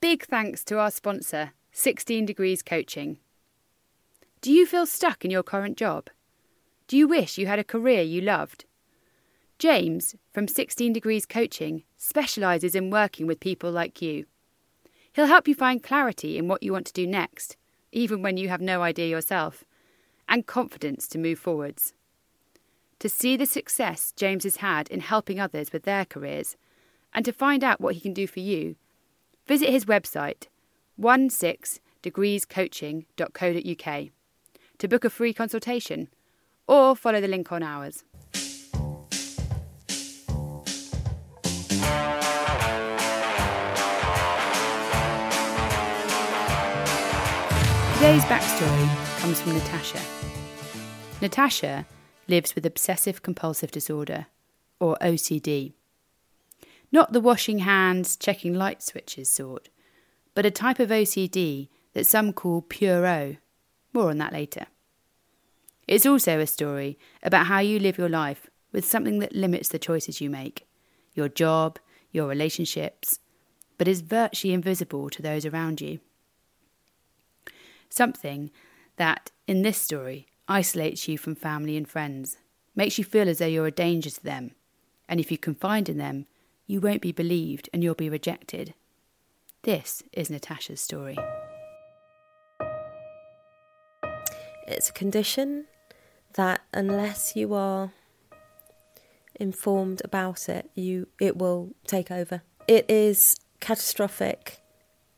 Big thanks to our sponsor, 16 Degrees Coaching. Do you feel stuck in your current job? Do you wish you had a career you loved? James from 16 Degrees Coaching specialises in working with people like you. He'll help you find clarity in what you want to do next, even when you have no idea yourself, and confidence to move forwards. To see the success James has had in helping others with their careers, and to find out what he can do for you, visit his website 16degreescoaching.co.uk to book a free consultation or follow the link on ours. Today's backstory comes from Natasha. Natasha lives with obsessive compulsive disorder, or OCD. Not the washing hands, checking light switches sort, but a type of OCD that some call pure O. More on that later. It's also a story about how you live your life with something that limits the choices you make your job, your relationships, but is virtually invisible to those around you. Something that, in this story, isolates you from family and friends, makes you feel as though you're a danger to them, and if you confide in them, you won't be believed and you'll be rejected. This is Natasha's story. It's a condition that unless you are informed about it, you it will take over. It is catastrophic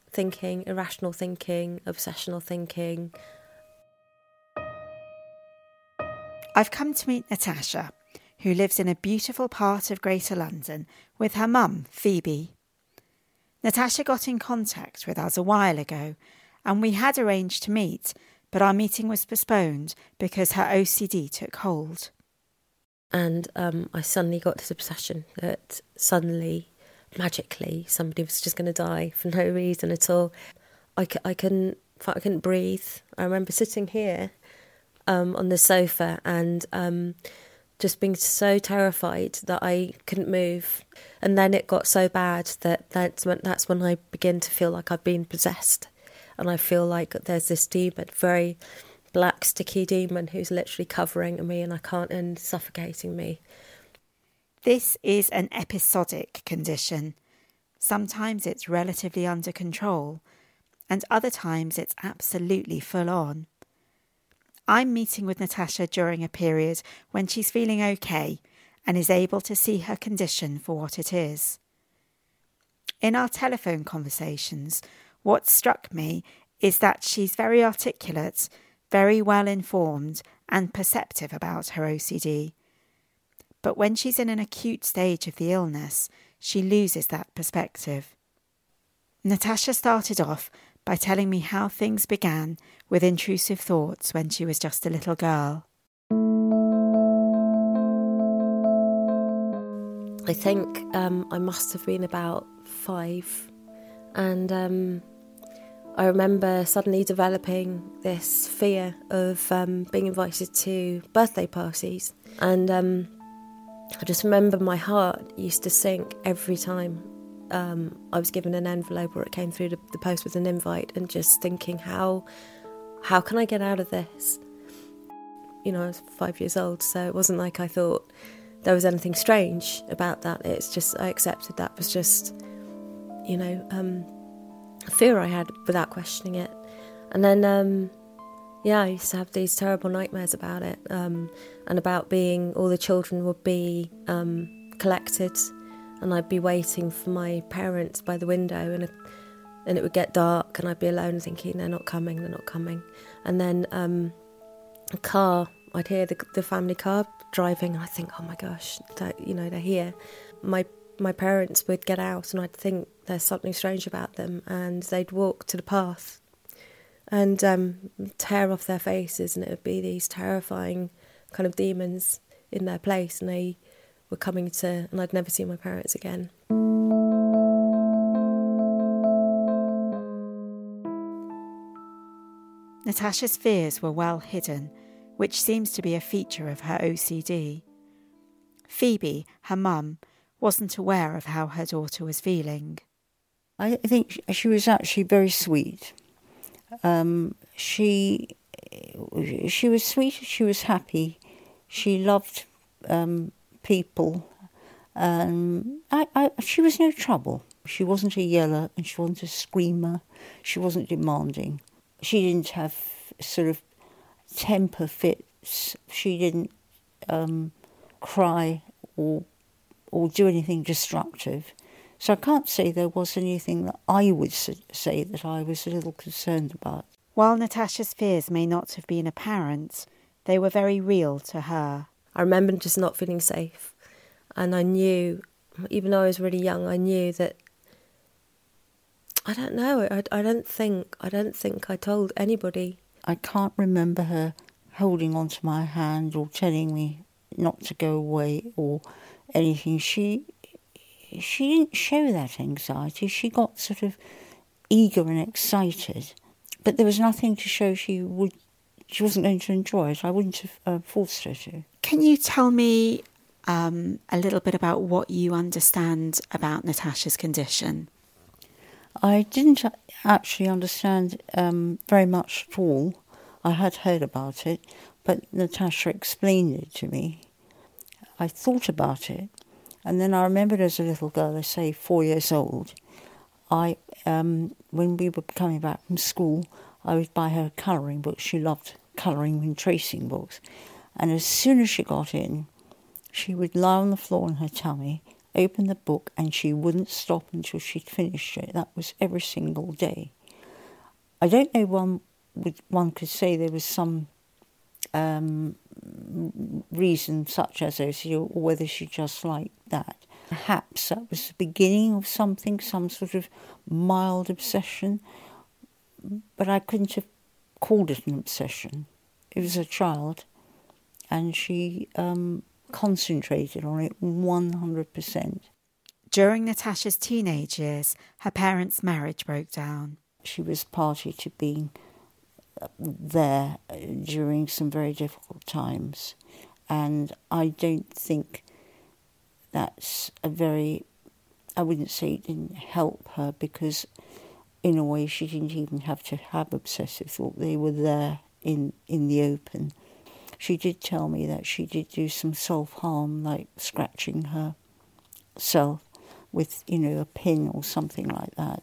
thinking, irrational thinking, obsessional thinking. I've come to meet Natasha, who lives in a beautiful part of Greater London with her mum, Phoebe. Natasha got in contact with us a while ago, and we had arranged to meet, but our meeting was postponed because her OCD took hold. And um, I suddenly got this obsession that suddenly, magically, somebody was just going to die for no reason at all. I, c- I couldn't, I couldn't breathe. I remember sitting here um, on the sofa and um, just being so terrified that I couldn't move. And then it got so bad that that's when, that's when I begin to feel like I've been possessed. And I feel like there's this demon, very black, sticky demon who's literally covering me and I can't, and suffocating me. This is an episodic condition. Sometimes it's relatively under control, and other times it's absolutely full on. I'm meeting with Natasha during a period when she's feeling okay and is able to see her condition for what it is. In our telephone conversations, what struck me is that she's very articulate, very well informed, and perceptive about her OCD. But when she's in an acute stage of the illness, she loses that perspective. Natasha started off by telling me how things began with intrusive thoughts when she was just a little girl. I think um, I must have been about five, and um, I remember suddenly developing this fear of um, being invited to birthday parties, and um, I just remember my heart used to sink every time um, I was given an envelope or it came through the, the post with an invite, and just thinking how how can I get out of this? You know, I was five years old, so it wasn't like I thought there was anything strange about that. It's just I accepted that was just you know, um, fear I had without questioning it. And then, um, yeah, I used to have these terrible nightmares about it um, and about being all the children would be um, collected and I'd be waiting for my parents by the window and, a, and it would get dark and I'd be alone thinking they're not coming, they're not coming. And then um, a car, I'd hear the, the family car driving and I think, oh my gosh, you know, they're here. My my parents would get out and I'd think there's something strange about them and they'd walk to the path and um, tear off their faces and it would be these terrifying kind of demons in their place and they were coming to and I'd never see my parents again. Natasha's fears were well hidden, which seems to be a feature of her OCD. Phoebe, her mum, wasn't aware of how her daughter was feeling. I think she was actually very sweet. Um, she she was sweet. She was happy. She loved um, people. Um, I, I, she was no trouble. She wasn't a yeller and she wasn't a screamer. She wasn't demanding. She didn't have sort of temper fits. She didn't um, cry or or do anything destructive. So I can't say there was anything that I would say that I was a little concerned about. While Natasha's fears may not have been apparent, they were very real to her. I remember just not feeling safe. And I knew, even though I was really young, I knew that I don't know. I, I don't think I don't think I told anybody. I can't remember her holding onto my hand or telling me not to go away or anything. She she didn't show that anxiety. She got sort of eager and excited, but there was nothing to show she would. She wasn't going to enjoy it. I wouldn't have uh, forced her to. Can you tell me um, a little bit about what you understand about Natasha's condition? I didn't actually understand um, very much at all. I had heard about it, but Natasha explained it to me. I thought about it, and then I remembered as a little girl, I say four years old, I um, when we were coming back from school, I would buy her a colouring book. She loved colouring and tracing books, and as soon as she got in, she would lie on the floor on her tummy, open the book, and she wouldn't stop until she'd finished it. That was every single day. I don't know one would one could say there was some um, reason such as OCD or whether she just liked that. Perhaps that was the beginning of something, some sort of mild obsession, but I couldn't have called it an obsession. It was a child, and she um, concentrated on it 100%. During Natasha's teenage years, her parents' marriage broke down. She was party to being there during some very difficult times. And I don't think that's a very, I wouldn't say it didn't help her because, in a way, she didn't even have to have obsessive thought. They were there in, in the open. She did tell me that she did do some self harm, like scratching herself with, you know, a pin or something like that.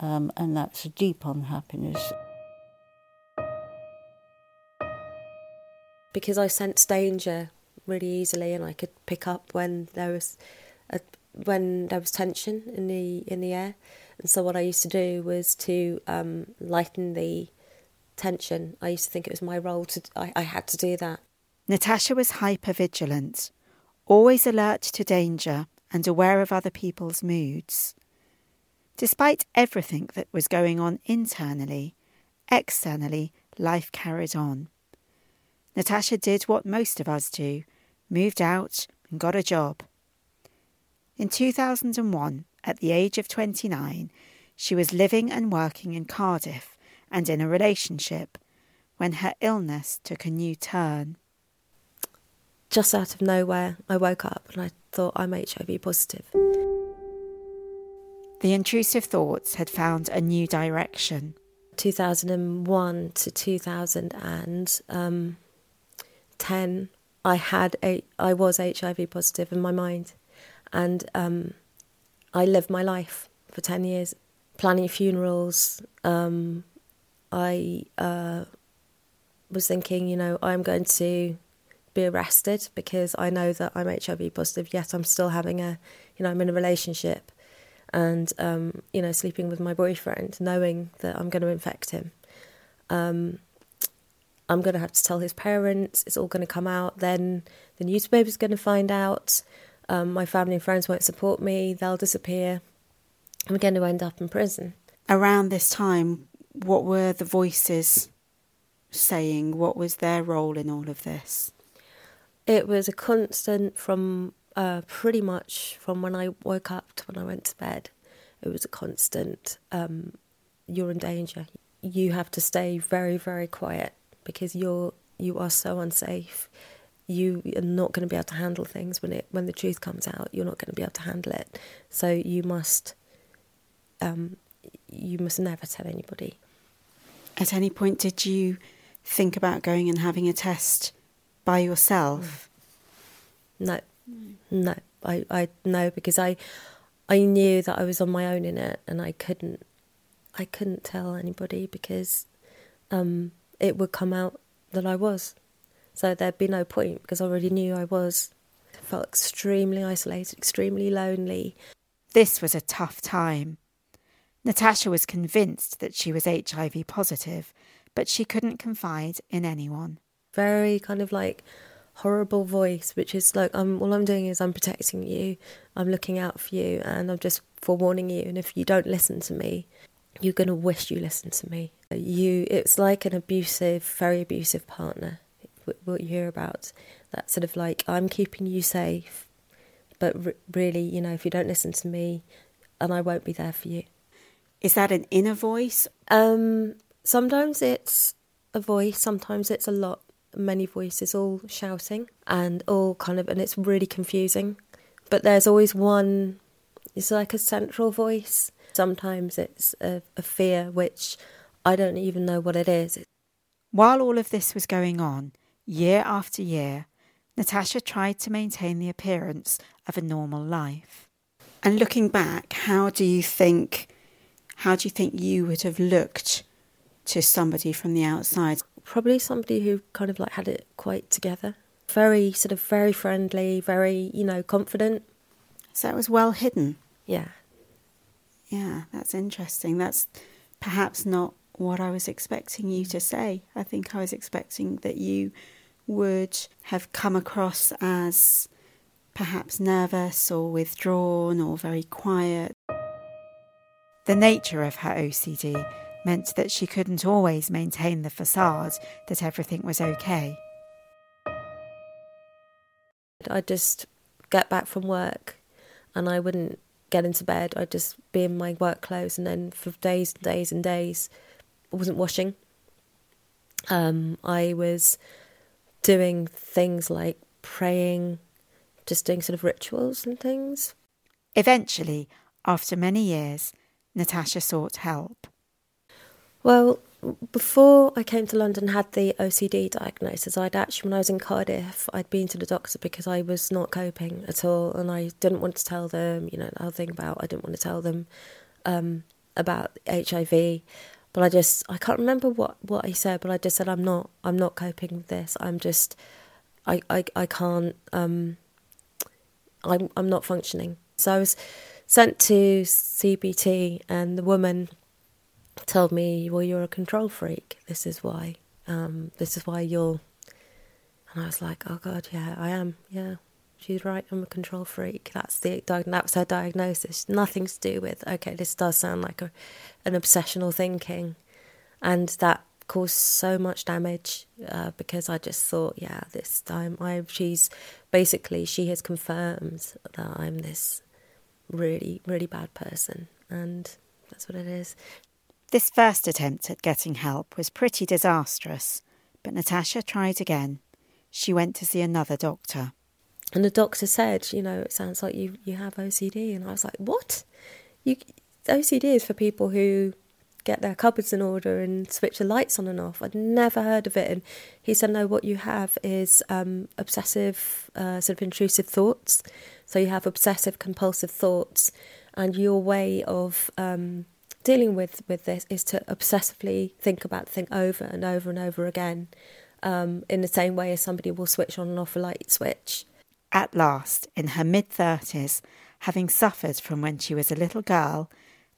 Um, and that's a deep unhappiness. because I sensed danger really easily, and I could pick up when there was a, when there was tension in the in the air. And so what I used to do was to um, lighten the tension. I used to think it was my role to I, I had to do that. Natasha was hyper vigilant, always alert to danger and aware of other people's moods. Despite everything that was going on internally, externally, life carried on. Natasha did what most of us do moved out and got a job. In 2001, at the age of 29, she was living and working in Cardiff and in a relationship when her illness took a new turn. Just out of nowhere, I woke up and I thought I'm HIV positive. The intrusive thoughts had found a new direction. 2001 to 2000 and um, 10, I had a, I was HIV positive in my mind, and um, I lived my life for 10 years planning funerals. Um, I uh, was thinking, you know, I'm going to be arrested because I know that I'm HIV positive, yet I'm still having a, you know, I'm in a relationship and, um, you know, sleeping with my boyfriend, knowing that I'm going to infect him. Um, I'm going to have to tell his parents, it's all going to come out. Then the newspaper's going to find out. Um, my family and friends won't support me, they'll disappear. I'm going to end up in prison. Around this time, what were the voices saying? What was their role in all of this? It was a constant from uh, pretty much from when I woke up to when I went to bed. It was a constant. Um, you're in danger. You have to stay very, very quiet because you're you are so unsafe. You are not going to be able to handle things when it when the truth comes out. You're not going to be able to handle it. So you must um, you must never tell anybody. At any point, did you think about going and having a test by yourself? No, no, I, I no because I, I knew that I was on my own in it, and I couldn't, I couldn't tell anybody because, um, it would come out that I was, so there'd be no point because I already knew I was. I felt extremely isolated, extremely lonely. This was a tough time. Natasha was convinced that she was HIV positive, but she couldn't confide in anyone. Very kind of like horrible voice, which is like, I'm, all I'm doing is I'm protecting you, I'm looking out for you, and I'm just forewarning you. And if you don't listen to me, you're going to wish you listened to me. You, it's like an abusive, very abusive partner. What you hear about that sort of like, I'm keeping you safe, but really, you know, if you don't listen to me, and I won't be there for you. Is that an inner voice? Um, sometimes it's a voice, sometimes it's a lot, many voices all shouting and all kind of, and it's really confusing. But there's always one, it's like a central voice. Sometimes it's a, a fear which I don't even know what it is. While all of this was going on, year after year, Natasha tried to maintain the appearance of a normal life. And looking back, how do you think how do you think you would have looked to somebody from the outside? Probably somebody who kind of like had it quite together. Very sort of very friendly, very, you know, confident. So it was well hidden. Yeah. Yeah, that's interesting. That's perhaps not what I was expecting you to say. I think I was expecting that you would have come across as perhaps nervous or withdrawn or very quiet. The nature of her OCD meant that she couldn't always maintain the facade that everything was okay. I'd just get back from work and I wouldn't get into bed. I'd just be in my work clothes and then for days and days and days I wasn't washing. Um, I was doing things like praying, just doing sort of rituals and things. Eventually, after many years, Natasha sought help? Well, before I came to London, had the OCD diagnosis. I'd actually, when I was in Cardiff, I'd been to the doctor because I was not coping at all, and I didn't want to tell them. You know, the whole thing about I didn't want to tell them um, about HIV, but I just I can't remember what what I said, but I just said I'm not I'm not coping with this. I'm just I I I can't um I'm I'm not functioning. So I was sent to CBT, and the woman told me, "Well, you're a control freak. This is why. Um, this is why you're." And I was like, "Oh God, yeah, I am. Yeah, she's right. I'm a control freak. That's the that's her diagnosis. Nothing to do with okay. This does sound like a, an obsessional thinking, and that caused so much damage uh, because I just thought, yeah, this time I she's basically she has confirmed that I'm this really, really bad person. And that's what it is. This first attempt at getting help was pretty disastrous, but Natasha tried again. She went to see another doctor. And the doctor said, you know, it sounds like you, you have OCD. And I was like, what? You, OCD is for people who get their cupboards in order and switch the lights on and off. I'd never heard of it. And he said, no, what you have is um, obsessive, uh, sort of intrusive thoughts. So you have obsessive compulsive thoughts, and your way of um, dealing with, with this is to obsessively think about the thing over and over and over again, um, in the same way as somebody will switch on and off a light switch. At last, in her mid 30s, having suffered from when she was a little girl,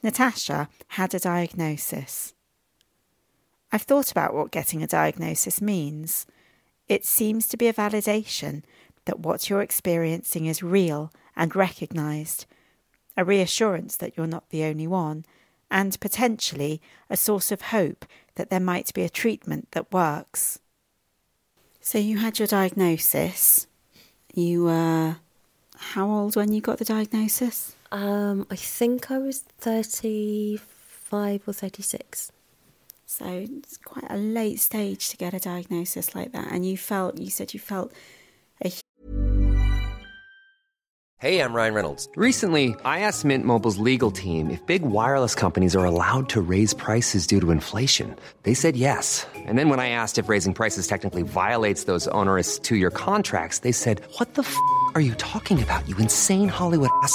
Natasha had a diagnosis. I've thought about what getting a diagnosis means. It seems to be a validation that what you're experiencing is real and recognised, a reassurance that you're not the only one, and potentially a source of hope that there might be a treatment that works. So, you had your diagnosis. You were how old when you got the diagnosis? Um, I think I was 35 or 36. So, it's quite a late stage to get a diagnosis like that. And you felt, you said you felt a Hey, I'm Ryan Reynolds. Recently, I asked Mint Mobile's legal team if big wireless companies are allowed to raise prices due to inflation. They said yes. And then when I asked if raising prices technically violates those onerous two year contracts, they said, What the f are you talking about, you insane Hollywood ass?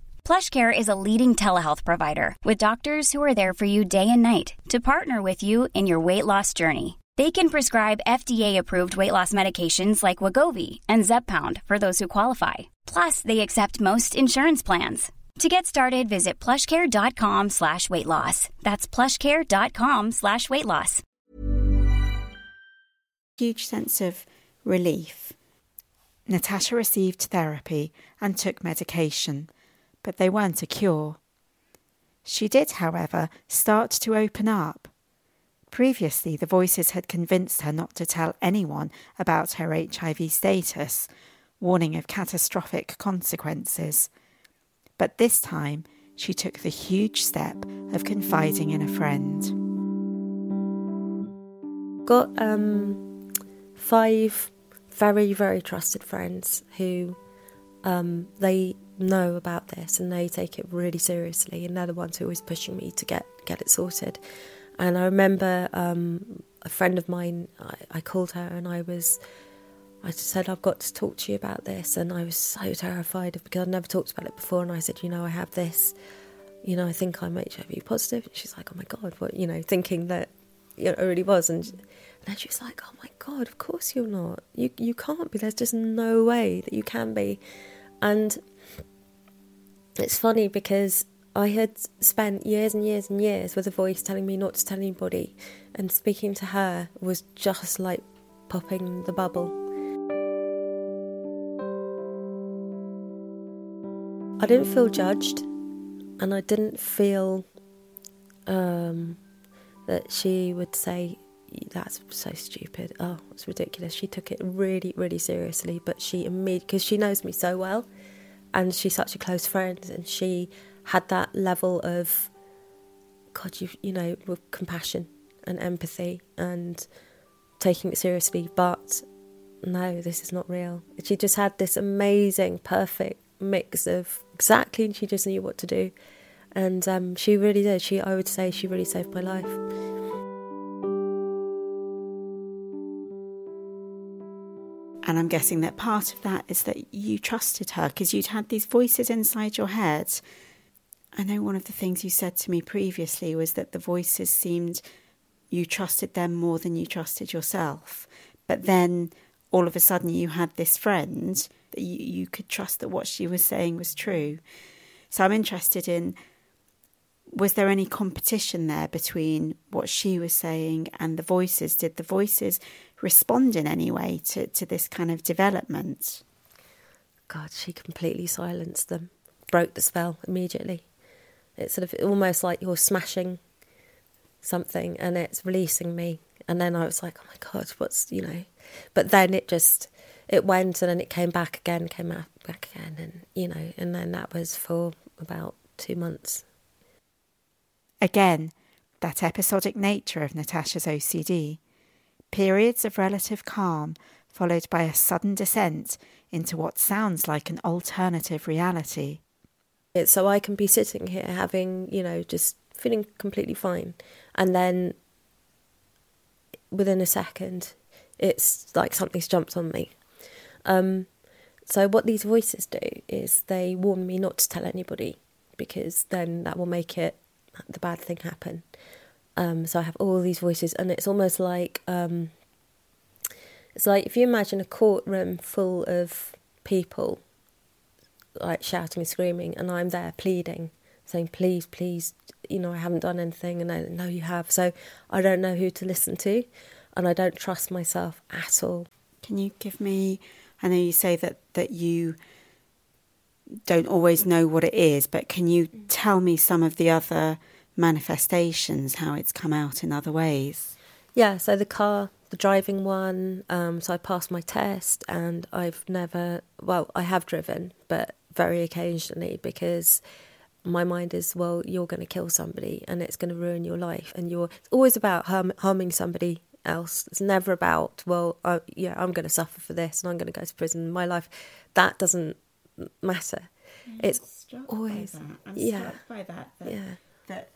PlushCare is a leading telehealth provider with doctors who are there for you day and night to partner with you in your weight loss journey. They can prescribe FDA-approved weight loss medications like Wegovy and Zepbound for those who qualify. Plus, they accept most insurance plans. To get started, visit plushcare.com slash weight loss. That's plushcare.com slash weight loss. huge sense of relief. Natasha received therapy and took medication, but they weren't a cure. She did, however, start to open up. Previously, the voices had convinced her not to tell anyone about her HIV status, warning of catastrophic consequences. But this time, she took the huge step of confiding in a friend. Got um, five very, very trusted friends who um, they know about this and they take it really seriously, and they're the ones who are always pushing me to get get it sorted. And I remember um, a friend of mine, I, I called her and I was, I said, I've got to talk to you about this. And I was so terrified of, because I'd never talked about it before. And I said, you know, I have this, you know, I think I'm HIV positive. And she's like, oh my God, what, you know, thinking that, you know, it really was. And, and then she was like, oh my God, of course you're not. You, you can't be. There's just no way that you can be. And it's funny because I had spent years and years and years with a voice telling me not to tell anybody, and speaking to her was just like popping the bubble. I didn't feel judged, and I didn't feel um, that she would say, That's so stupid. Oh, it's ridiculous. She took it really, really seriously, but she immediately, because she knows me so well, and she's such a close friend, and she had that level of God, you you know, with compassion and empathy and taking it seriously. But no, this is not real. She just had this amazing, perfect mix of exactly, and she just knew what to do. And um, she really did. She, I would say, she really saved my life. And I'm guessing that part of that is that you trusted her because you'd had these voices inside your head. I know one of the things you said to me previously was that the voices seemed you trusted them more than you trusted yourself. But then all of a sudden you had this friend that you, you could trust that what she was saying was true. So I'm interested in was there any competition there between what she was saying and the voices? Did the voices respond in any way to, to this kind of development? God, she completely silenced them, broke the spell immediately. It's sort of almost like you're smashing something and it's releasing me. And then I was like, oh my God, what's, you know. But then it just, it went and then it came back again, came back again. And, you know, and then that was for about two months. Again, that episodic nature of Natasha's OCD. Periods of relative calm followed by a sudden descent into what sounds like an alternative reality. So I can be sitting here having, you know, just feeling completely fine. And then within a second, it's like something's jumped on me. Um, so, what these voices do is they warn me not to tell anybody because then that will make it the bad thing happen. Um, so I have all these voices, and it's almost like um, it's like if you imagine a courtroom full of people like shouting and screaming, and I'm there pleading, saying, "Please, please, you know, I haven't done anything," and I know you have. So I don't know who to listen to, and I don't trust myself at all. Can you give me? I know you say that that you don't always know what it is, but can you tell me some of the other manifestations, how it's come out in other ways? Yeah, so the car, the driving one, um, so I passed my test and I've never, well, I have driven, but very occasionally because my mind is, well, you're going to kill somebody and it's going to ruin your life. And you're, it's always about harm, harming somebody else. It's never about, well, uh, yeah, I'm going to suffer for this and I'm going to go to prison. My life, that doesn't matter. it's always, yeah, by that, that, yeah. that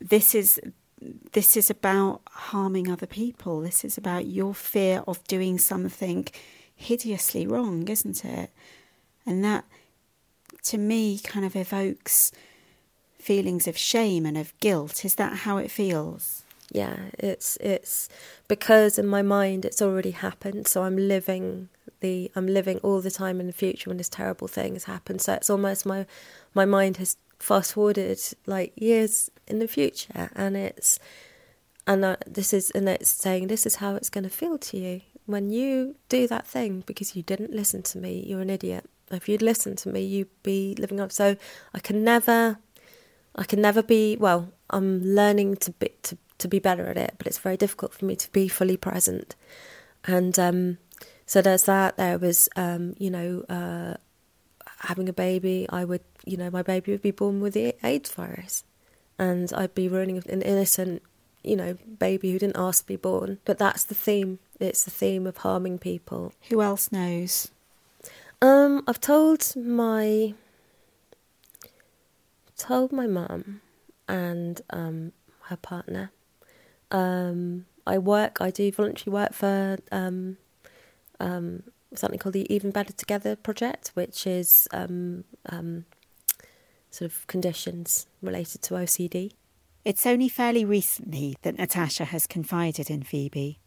this is this is about harming other people. This is about your fear of doing something hideously wrong, isn't it? And that, to me, kind of evokes feelings of shame and of guilt. Is that how it feels? Yeah, it's it's because in my mind it's already happened, so I'm living the I'm living all the time in the future when this terrible thing has happened. So it's almost my my mind has fast forwarded like years in the future, and it's and uh, this is and it's saying this is how it's going to feel to you when you do that thing because you didn't listen to me. You're an idiot. If you'd listened to me, you'd be living up. So I can never, I can never be. Well, I'm learning to be to to be better at it, but it's very difficult for me to be fully present. And um, so there's that. There was, um, you know, uh, having a baby. I would, you know, my baby would be born with the AIDS virus, and I'd be ruining an innocent, you know, baby who didn't ask to be born. But that's the theme. It's the theme of harming people. Who else knows? Um, I've told my told my mum and um, her partner. Um, I work. I do voluntary work for um, um, something called the Even Better Together project, which is um, um, sort of conditions related to OCD. It's only fairly recently that Natasha has confided in Phoebe.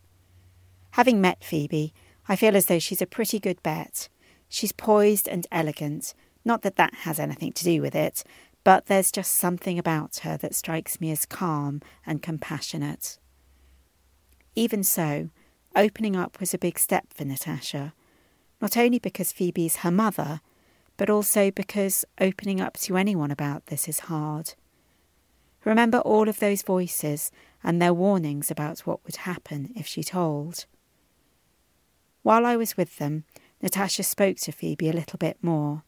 Having met Phoebe, I feel as though she's a pretty good bet. She's poised and elegant, not that that has anything to do with it, but there's just something about her that strikes me as calm and compassionate. Even so, opening up was a big step for Natasha, not only because Phoebe's her mother, but also because opening up to anyone about this is hard. Remember all of those voices and their warnings about what would happen if she told. While I was with them, Natasha spoke to Phoebe a little bit more.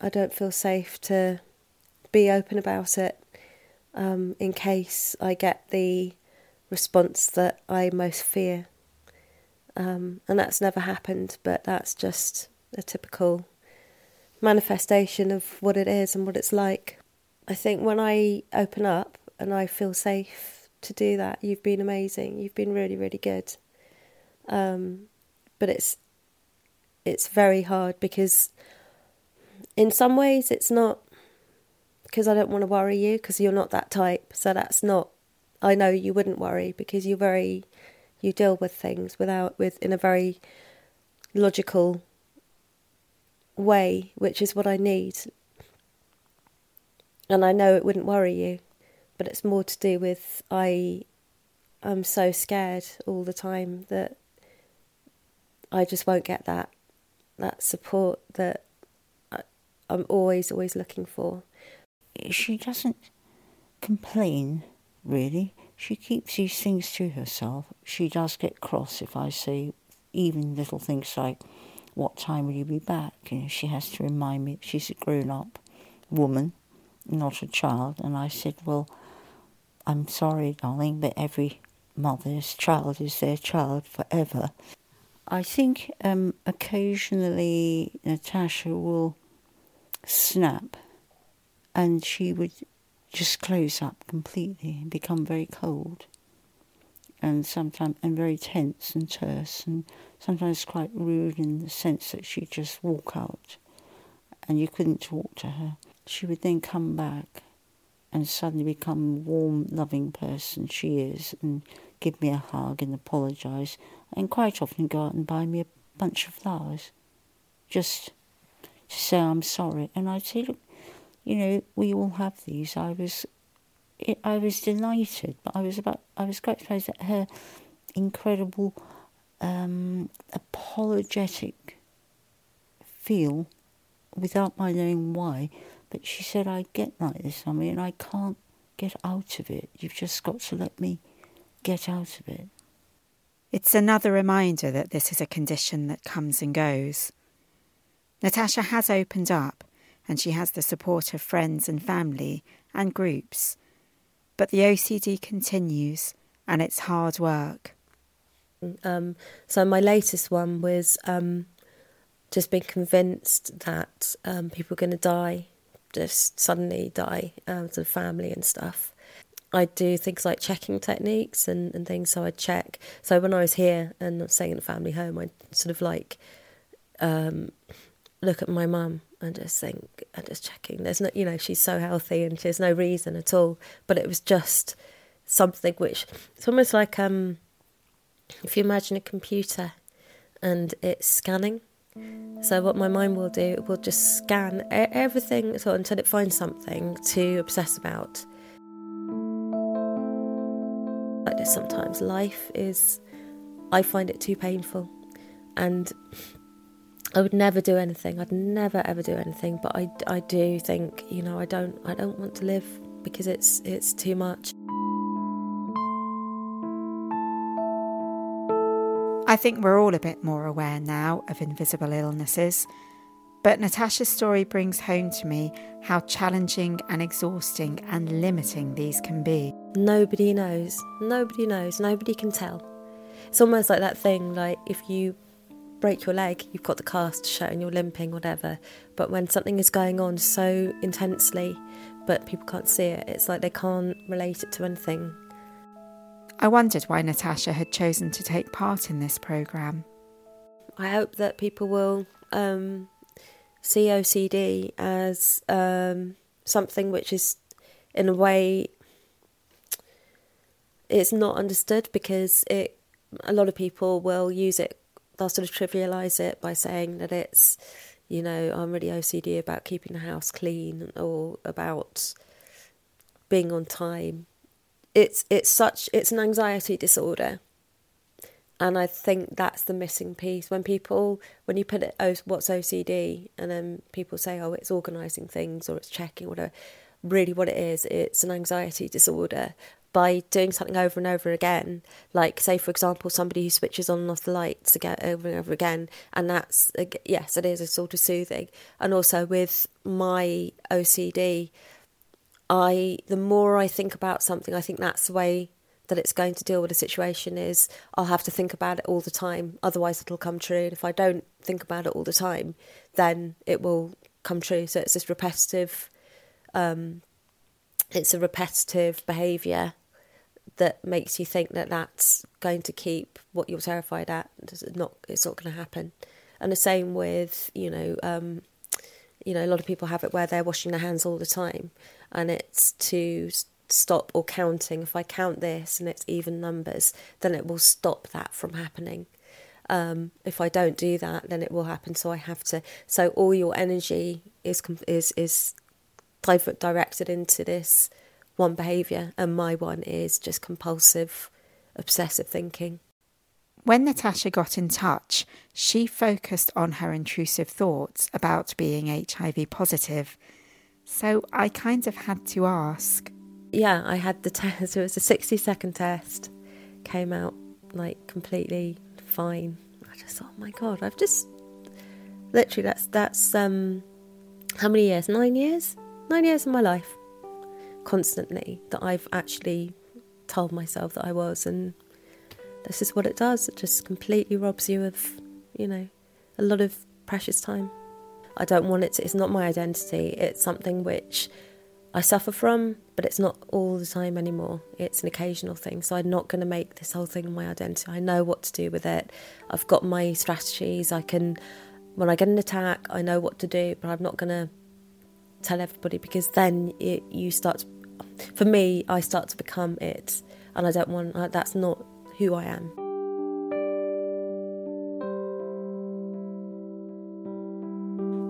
I don't feel safe to be open about it um, in case I get the response that I most fear. Um, and that's never happened, but that's just a typical manifestation of what it is and what it's like. I think when I open up and I feel safe to do that, you've been amazing. You've been really, really good. Um, but it's it's very hard because in some ways it's not because I don't want to worry you because you're not that type. So that's not. I know you wouldn't worry because you're very you deal with things without with in a very logical way, which is what I need. and I know it wouldn't worry you, but it's more to do with I I'm so scared all the time that I just won't get that that support that I, I'm always always looking for. She doesn't complain really. She keeps these things to herself. She does get cross if I say even little things like, "What time will you be back?" You know, she has to remind me she's a grown-up woman, not a child. And I said, "Well, I'm sorry, darling, but every mother's child is their child forever." I think um, occasionally Natasha will snap, and she would just close up completely and become very cold and sometimes and very tense and terse and sometimes quite rude in the sense that she'd just walk out and you couldn't talk to her. She would then come back and suddenly become the warm, loving person she is and give me a hug and apologise and quite often go out and buy me a bunch of flowers just to say I'm sorry. And I'd say, look, you know, we all have these. I was, I was delighted, but I was about, I was quite surprised at her incredible, um, apologetic feel, without my knowing why. But she said, I get like this, I mean, I can't get out of it. You've just got to let me get out of it. It's another reminder that this is a condition that comes and goes. Natasha has opened up and she has the support of friends and family and groups. But the OCD continues and it's hard work. Um, so my latest one was um, just being convinced that um, people are going to die, just suddenly die um, family and stuff. I do things like checking techniques and, and things. So I check. So when I was here and staying in a family home, I sort of like um, look at my mum and just think and just checking. There's no, you know, she's so healthy and there's no reason at all. But it was just something which it's almost like um, if you imagine a computer and it's scanning. So what my mind will do, it will just scan everything so until it finds something to obsess about. Like this sometimes life is, I find it too painful, and I would never do anything. I'd never ever do anything. But I, I do think, you know, I don't, I don't want to live because it's, it's too much. I think we're all a bit more aware now of invisible illnesses. But Natasha's story brings home to me how challenging and exhausting and limiting these can be. Nobody knows. Nobody knows. Nobody can tell. It's almost like that thing like if you break your leg, you've got the cast to show and you're limping, whatever. But when something is going on so intensely, but people can't see it, it's like they can't relate it to anything. I wondered why Natasha had chosen to take part in this programme. I hope that people will um, see OCD as um, something which is, in a way, it's not understood because it. A lot of people will use it they'll sort of trivialize it by saying that it's, you know, I'm really OCD about keeping the house clean or about being on time. It's it's such it's an anxiety disorder. And I think that's the missing piece. When people, when you put it, oh, what's OCD, and then people say, oh, it's organising things or it's checking, whatever. Really, what it is, it's an anxiety disorder by doing something over and over again. Like, say, for example, somebody who switches on and off the lights again over and over again, and that's yes, it is a sort of soothing. And also with my OCD, I the more I think about something, I think that's the way that it's going to deal with a situation is I'll have to think about it all the time, otherwise it'll come true. And if I don't think about it all the time, then it will come true. So it's this repetitive. Um, it's a repetitive behaviour that makes you think that that's going to keep what you're terrified at. It's not. It's not going to happen. And the same with you know, um, you know, a lot of people have it where they're washing their hands all the time, and it's to stop or counting. If I count this and it's even numbers, then it will stop that from happening. Um, if I don't do that, then it will happen. So I have to. So all your energy is is is directed into this one behaviour, and my one is just compulsive, obsessive thinking. When Natasha got in touch, she focused on her intrusive thoughts about being HIV positive. So I kind of had to ask. Yeah, I had the test. It was a 60 second test. Came out like completely fine. I just thought, oh my God, I've just literally, that's, that's, um, how many years? Nine years? Nine years of my life. Constantly that I've actually told myself that I was. And this is what it does. It just completely robs you of, you know, a lot of precious time. I don't want it to, it's not my identity. It's something which I suffer from, but it's not all the time anymore. It's an occasional thing. So I'm not going to make this whole thing my identity. I know what to do with it. I've got my strategies. I can, when I get an attack, I know what to do, but I'm not going to tell everybody because then it, you start to, for me, I start to become it. And I don't want, that's not who I am.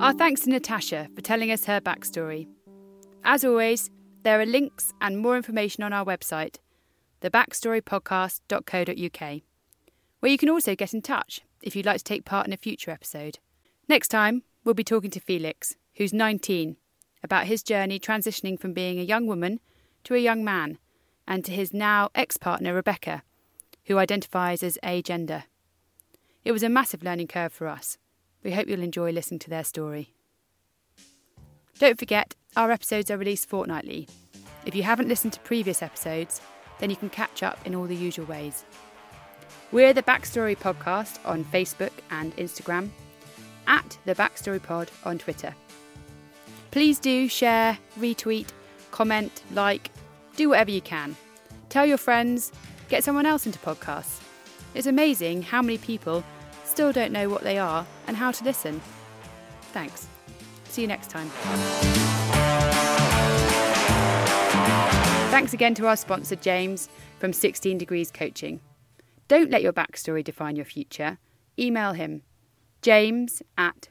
Our thanks to Natasha for telling us her backstory. As always, there are links and more information on our website, thebackstorypodcast.co.uk, where you can also get in touch if you'd like to take part in a future episode. Next time, we'll be talking to Felix, who's 19, about his journey transitioning from being a young woman to a young man, and to his now ex partner Rebecca, who identifies as agender. It was a massive learning curve for us. We hope you'll enjoy listening to their story. Don't forget, our episodes are released fortnightly. If you haven't listened to previous episodes, then you can catch up in all the usual ways. We're the Backstory Podcast on Facebook and Instagram, at the Backstory Pod on Twitter. Please do share, retweet, comment, like, do whatever you can. Tell your friends, get someone else into podcasts. It's amazing how many people still don't know what they are and how to listen. Thanks. See you next time. Thanks again to our sponsor, James, from 16 Degrees Coaching. Don't let your backstory define your future. Email him, james at